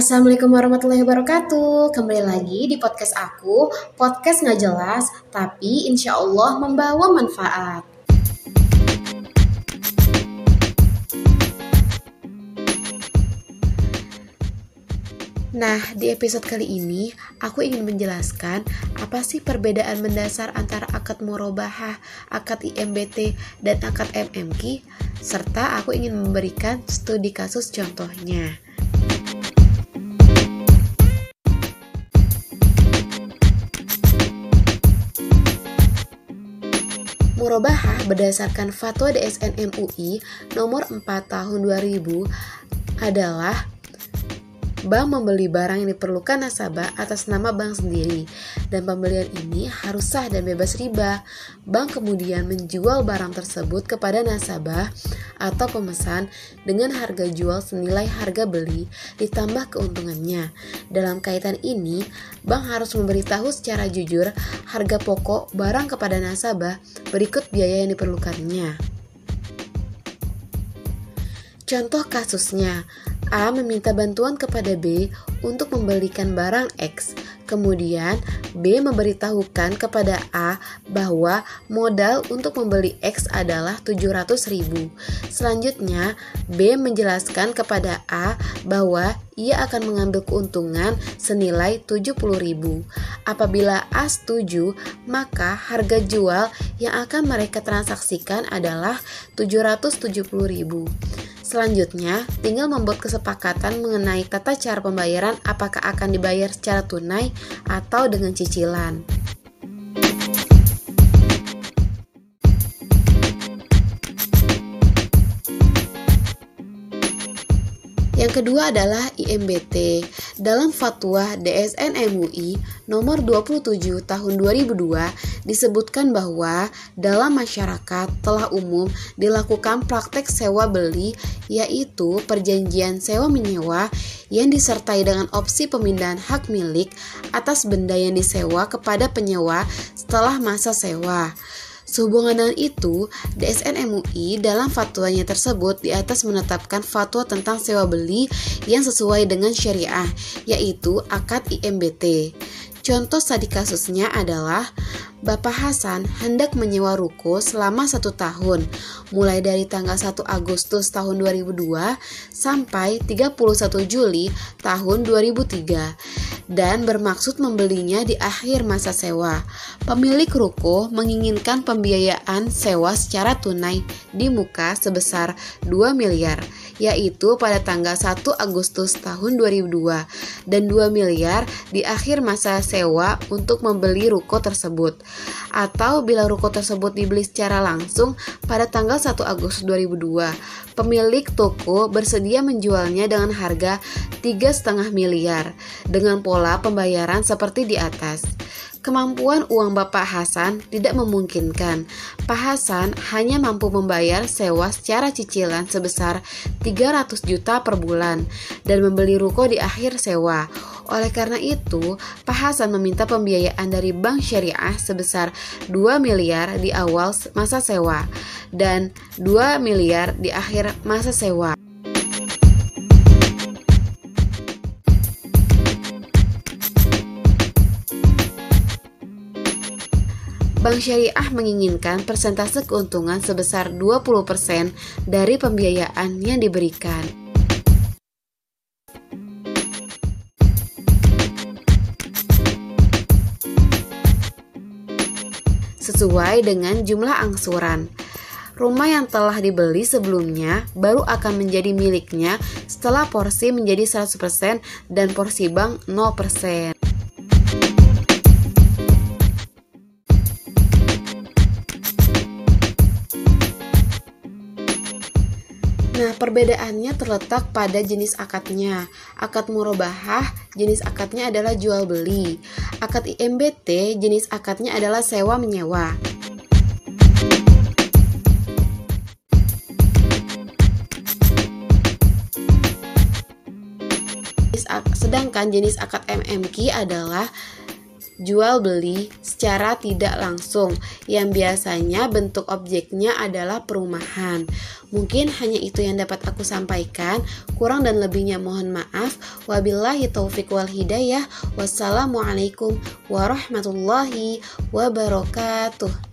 Assalamualaikum warahmatullahi wabarakatuh. Kembali lagi di podcast aku. Podcast nggak jelas Tapi insya Allah membawa manfaat. Nah, di episode kali ini aku ingin menjelaskan apa sih perbedaan mendasar antara akad murabahah, akad IMBT, dan akad MMQ, serta aku ingin memberikan studi kasus contohnya. Murabahah berdasarkan Fatwa DSN MUI nomor 4 tahun 2000 adalah Bank membeli barang yang diperlukan nasabah atas nama bank sendiri dan pembelian ini harus sah dan bebas riba. Bank kemudian menjual barang tersebut kepada nasabah atau pemesan dengan harga jual senilai harga beli ditambah keuntungannya. Dalam kaitan ini, bank harus memberitahu secara jujur harga pokok barang kepada nasabah berikut biaya yang diperlukannya. Contoh kasusnya, A meminta bantuan kepada B untuk membelikan barang X. Kemudian B memberitahukan kepada A bahwa modal untuk membeli X adalah 700.000. Selanjutnya, B menjelaskan kepada A bahwa ia akan mengambil keuntungan senilai 70.000. Apabila A setuju, maka harga jual yang akan mereka transaksikan adalah 770.000. Selanjutnya, tinggal membuat kesepakatan mengenai tata cara pembayaran apakah akan dibayar secara tunai atau dengan cicilan. Yang kedua adalah IMBT. Dalam fatwa DSN MUI nomor 27 tahun 2002 disebutkan bahwa dalam masyarakat telah umum dilakukan praktek sewa beli yaitu perjanjian sewa menyewa yang disertai dengan opsi pemindahan hak milik atas benda yang disewa kepada penyewa setelah masa sewa. Sehubungan dengan itu, DSN MUI dalam fatwanya tersebut di atas menetapkan fatwa tentang sewa beli yang sesuai dengan syariah, yaitu akad IMBT. Contoh tadi kasusnya adalah Bapak Hasan hendak menyewa ruko selama satu tahun, mulai dari tanggal 1 Agustus tahun 2002 sampai 31 Juli tahun 2003 dan bermaksud membelinya di akhir masa sewa. Pemilik ruko menginginkan pembiayaan sewa secara tunai di muka sebesar 2 miliar, yaitu pada tanggal 1 Agustus tahun 2002 dan 2 miliar di akhir masa sewa untuk membeli ruko tersebut atau bila ruko tersebut dibeli secara langsung pada tanggal 1 Agustus 2002, pemilik toko bersedia menjualnya dengan harga 3,5 miliar dengan pola pembayaran seperti di atas. Kemampuan uang Bapak Hasan tidak memungkinkan. Pak Hasan hanya mampu membayar sewa secara cicilan sebesar 300 juta per bulan dan membeli ruko di akhir sewa. Oleh karena itu, Pak Hasan meminta pembiayaan dari Bank Syariah sebesar 2 miliar di awal masa sewa dan 2 miliar di akhir masa sewa. Bank Syariah menginginkan persentase keuntungan sebesar 20% dari pembiayaan yang diberikan. Sesuai dengan jumlah angsuran. Rumah yang telah dibeli sebelumnya baru akan menjadi miliknya setelah porsi menjadi 100% dan porsi bank 0%. Nah, perbedaannya terletak pada jenis akadnya. Akad murabahah, jenis akadnya adalah jual beli. Akad IMBT, jenis akadnya adalah sewa menyewa. Sedangkan jenis akad MMQ adalah jual beli secara tidak langsung yang biasanya bentuk objeknya adalah perumahan. Mungkin hanya itu yang dapat aku sampaikan. Kurang dan lebihnya mohon maaf. Wabillahi taufik wal hidayah. Wassalamualaikum warahmatullahi wabarakatuh.